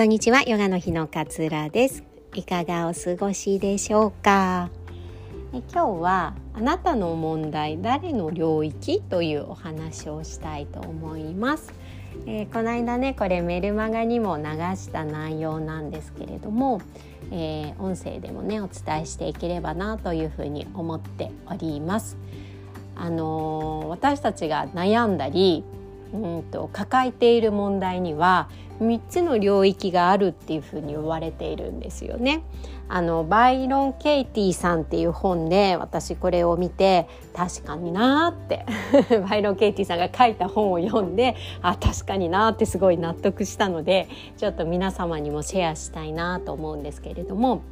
こんにちは。ヨガの日の勝浦です。いかがお過ごしでしょうか？今日はあなたの問題誰の領域というお話をしたいと思います、えー、この間ねこれメルマガにも流した内容なんですけれども、えー、音声でもねお伝えしていければなというふうに思っております。あのー、私たちが悩んだりうんと抱えている問題には3つの領域があるっていうふうに言われているんですよね。あのバイロン・ケイティさんっていう本で私これを見て確かになって バイロン・ケイティさんが書いた本を読んであ確かになってすごい納得したのでちょっと皆様にもシェアしたいなと思うんですけれども、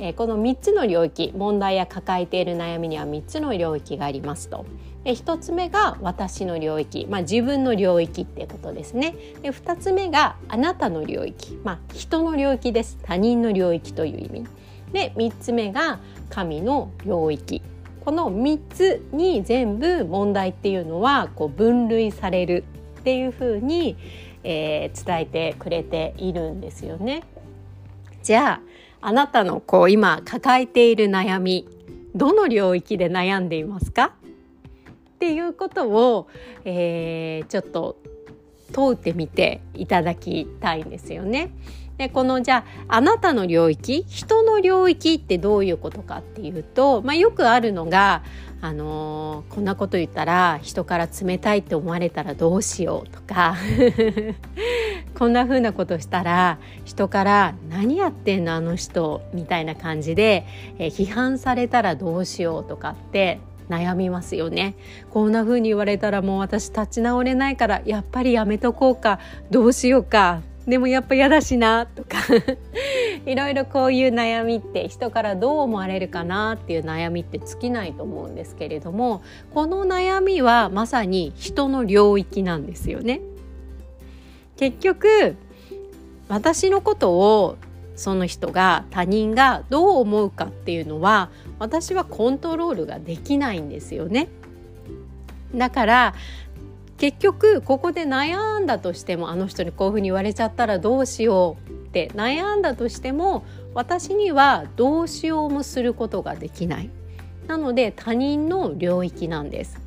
え、この3つの領域問題や抱えている悩みには3つの領域がありますと。で1つ目が私の領域、まあ、自分の領域ってことですねで2つ目があなたの領域、まあ、人の領域です他人の領域という意味で3つ目が神の領域この3つに全部問題っていうのはこう分類されるっていうふうに、えー、伝えてくれているんですよね。じゃああなたのこう今抱えている悩みどの領域で悩んでいますか？っていうことを、えー、ちょっと問うてみていただきたいんですよね。でこのじゃああなたの領域人の領域ってどういうことかっていうと、まあ、よくあるのが、あのー、こんなこと言ったら人から冷たいって思われたらどうしようとかこんな風なことしたら人から「何やってんのあの人」みたいな感じで、えー、批判されたらどうしようとかって悩みますよね。こんな風に言われたらもう私立ち直れないからやっぱりやめとこうかどうしようか。でもやっぱ嫌だしなとか。いろいろこういう悩みって人からどう思われるかなっていう悩みって尽きないと思うんですけれどもこの悩みはまさに人の領域なんですよね。結局私のことをその人が他人がどう思うかっていうのは私はコントロールができないんですよね。だから結局ここで悩んだとしてもあの人にこういうふうに言われちゃったらどうしようって悩んだとしても私にはどうしようもすることができない。なので他人の領域なんです。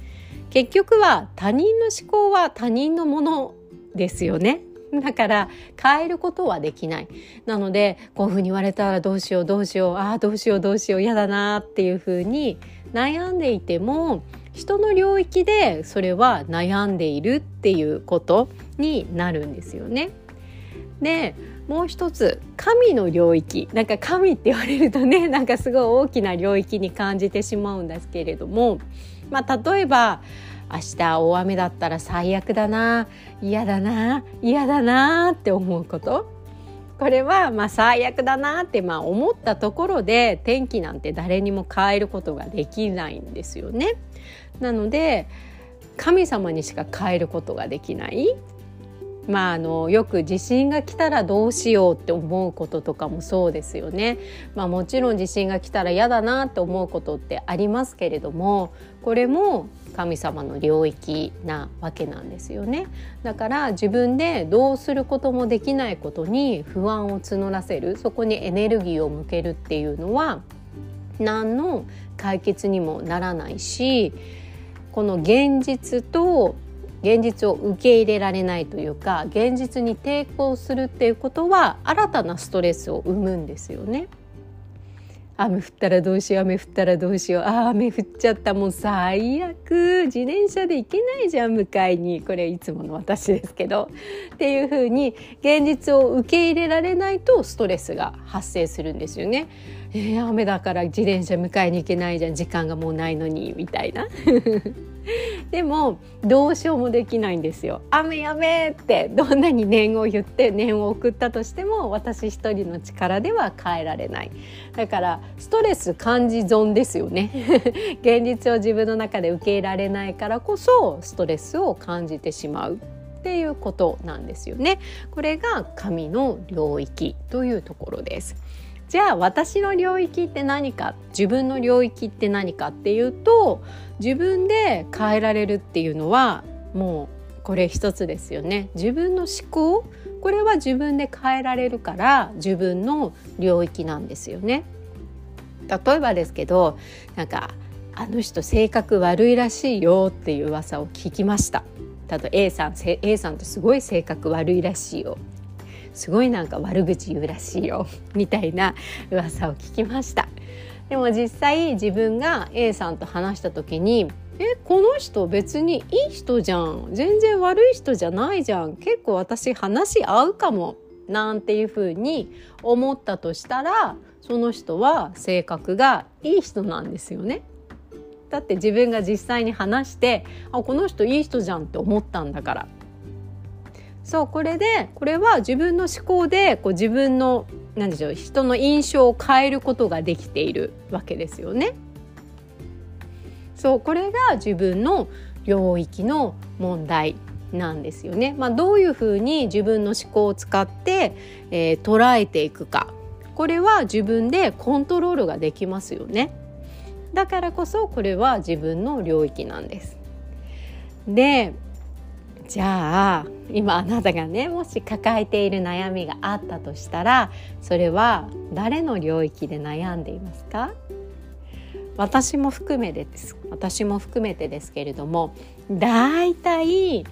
結局は他人の思考は他人のものですよね。だから変えることはできない。なのでこういうふうに言われたらどうしようどうしようああどうしようどうしよう嫌だなっていうふうに悩んでいても人の領域でそれは悩んでいるっていうことになるんですよね。でもう一つ神の領域なんか神って言われるとね なんかすごい大きな領域に感じてしまうんですけれども、まあ、例えば明日大雨だったら最悪だな。嫌だな。嫌だなって思うこと。これはまあ最悪だなってまあ思ったところで天気なんて誰にも変えることができないんですよね。なので神様にしか変えることができない。まあ、あのよく地震が来たらどうしようって思うこととかもそうですよね。まあ、もちろん地震が来たら嫌だなって思うことってありますけれどもこれも神様の領域なわけなんですよね。だから自分でどうすることもできないことに不安を募らせるそこにエネルギーを向けるっていうのは何の解決にもならないしこの現実と現実を受け入れられないというか現実に抵抗するっていうことは新たなストレスを生むんですよね。雨降ったらどうしよう雨降ったらどうしようあ雨降っちゃったもう最悪自転車で行けないじゃん迎えにこれいつもの私ですけどっていうふうに現実を受け入れられないとストレスが発生するんですよね。えー、雨だから自転車迎えに行けないじゃん時間がもうないのにみたいな。でもどうしようもできないんですよ。雨やめってどんなに念を言って念を送ったとしても私一人の力では変えられない。だからストレス感じ損ですよね。現実を自分の中で受け入れられないからこそストレスを感じてしまう。っていうことなんですよね。これが神の領域というところです。じゃあ私の領域って何か？自分の領域って何かっていうと自分で変えられるっていうのはもうこれ一つですよね。自分の思考これは自分で変えられるから自分の領域なんですよね。例えばですけどなんかあの人性格悪いらしいよっていう噂を聞きました。ただ A さん A さんってすごい性格悪いらしいよ。すごいなんか悪口言うらしいよ みたいな噂を聞きましたでも実際自分が A さんと話した時にえこの人別にいい人じゃん全然悪い人じゃないじゃん結構私話合うかもなんていうふうに思ったとしたらその人は性格がいい人なんですよね。だって自分が実際に話してあこの人いい人じゃんって思ったんだからそうこれでこれは自分の思考でこう自分の何でしょう人の印象を変えることができているわけですよね。そうこれが自分の領域の問題なんですよね。まあ、どういうふうに自分の思考を使って、えー、捉えていくかこれは自分でコントロールができますよね。だからこそこれは自分の領域なんです。でじゃあ今あなたがねもし抱えている悩みがあったとしたらそれは誰の領域で悩んでいますか？私も含めてです。私も含めてですけれども大体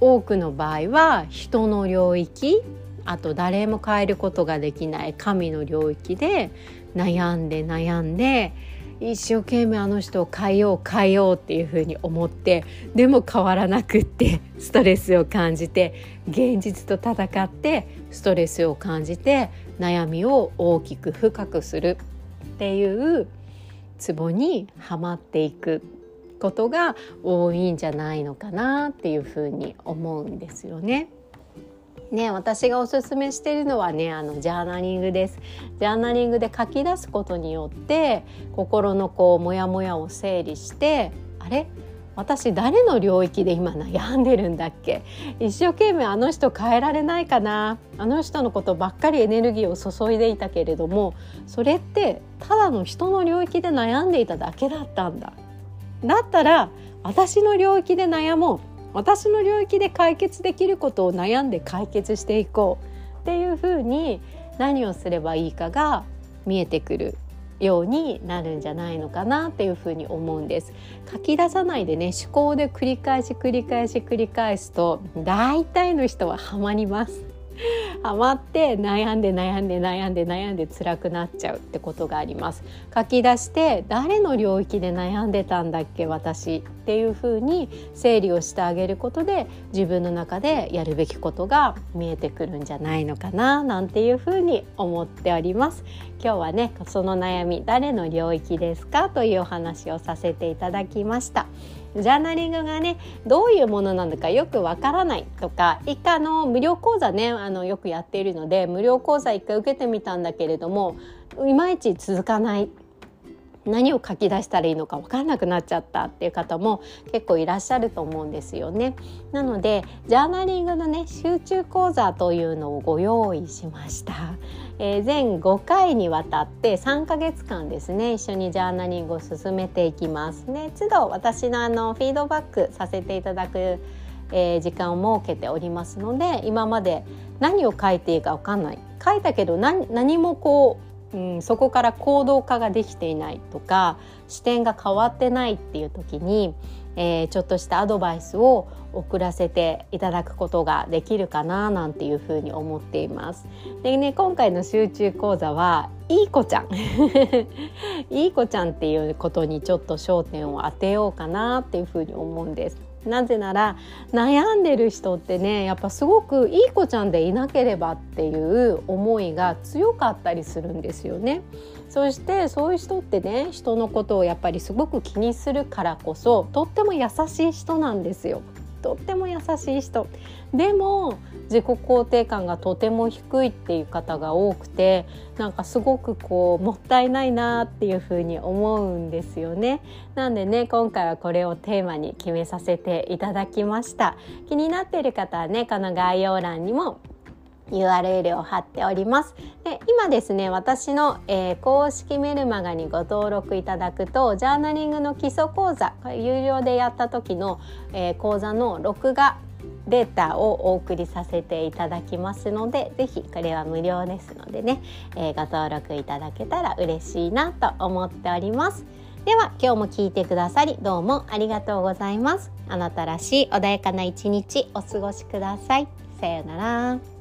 多くの場合は人の領域あと誰も変えることができない神の領域で悩んで悩んで一生懸命あの人を変えよう変えようっていうふうに思ってでも変わらなくってストレスを感じて現実と戦ってストレスを感じて悩みを大きく深くするっていうツボにはまっていくことが多いんじゃないのかなっていうふうに思うんですよね。ね、私がおすすめしているのはねあのジャーナリングです。ジャーナリングで書き出すことによって心のこうモヤモヤを整理してあれ？私誰の領域で今悩んでるんだっけ？一生懸命あの人変えられないかな？あの人のことばっかりエネルギーを注いでいたけれどもそれってただの人の領域で悩んでいただけだったんだ。だったら私の領域で悩もう。私の領域で解決できることを悩んで解決していこうっていうふうに何をすればいいかが見えてくるようになるんじゃないのかなっていうふうに思うんです。書き出さないでね思考で繰り返し繰り返し繰り返すと大体の人はハマります。ハマって悩んで悩んで悩んで悩んで辛くなっちゃうってことがあります。書き出して誰の領域で悩んでたんだっけ私っていうふうに整理をしてあげることで自分の中でやるべきことが見えてくるんじゃないのかななんていうふうに思っております。今日はねその悩み誰の領域ですかというお話をさせていただきました。ジャーナリングがねどういうものなのかよくわからないとか一回の無料講座ねあのよくやっているので無料講座一回受けてみたんだけれどもいまいち続かない。何を書き出したらいいのか分からなくなっちゃったっていう方も結構いらっしゃると思うんですよね。なのでジャーナリングのね集中講座というのをご用意しました。えー、全5回にわたって3ヶ月間ですね一緒にジャーナリングを進めていきますね都度私のあのフィードバックさせていただく、えー、時間を設けておりますので今まで何を書いていいか分かんない書いたけど何何もこう、うん、そこから行動化ができていないとか視点が変わってないっていう時にえー、ちょっとしたアドバイスを送らせていただくことができるかななんていうふうに思っています。でね今回の集中講座はいい子ちゃん いい子ちゃんっていうことにちょっと焦点を当てようかなっていうふうに思うんです。なぜなら悩んでる人ってねやっぱすごくいい子ちゃんでいなければっていう思いが強かったりするんですよね。そしてそういう人ってね人のことをやっぱりすごく気にするからこそとっても優しい人なんですよ。とっても優しい人でも自己肯定感がとても低いっていう方が多くてなんかすごくこうもったいないなっていうふうに思うんですよね。なんでね今回はこれをテーマに決めさせていただきました。気になっている方はねこの概要欄にも URL を貼っております。で今ですね私の、えー、公式メルマガにご登録いただくとジャーナリングの基礎講座有料でやった時の、えー、講座の録画データをお送りさせていただきますので是非これは無料ですのでね、えー、ご登録いただけたら嬉しいなと思っております。では今日も聞いてくださりどうもありがとうございます。あなたらしい穏やかな一日お過ごしください。さようなら。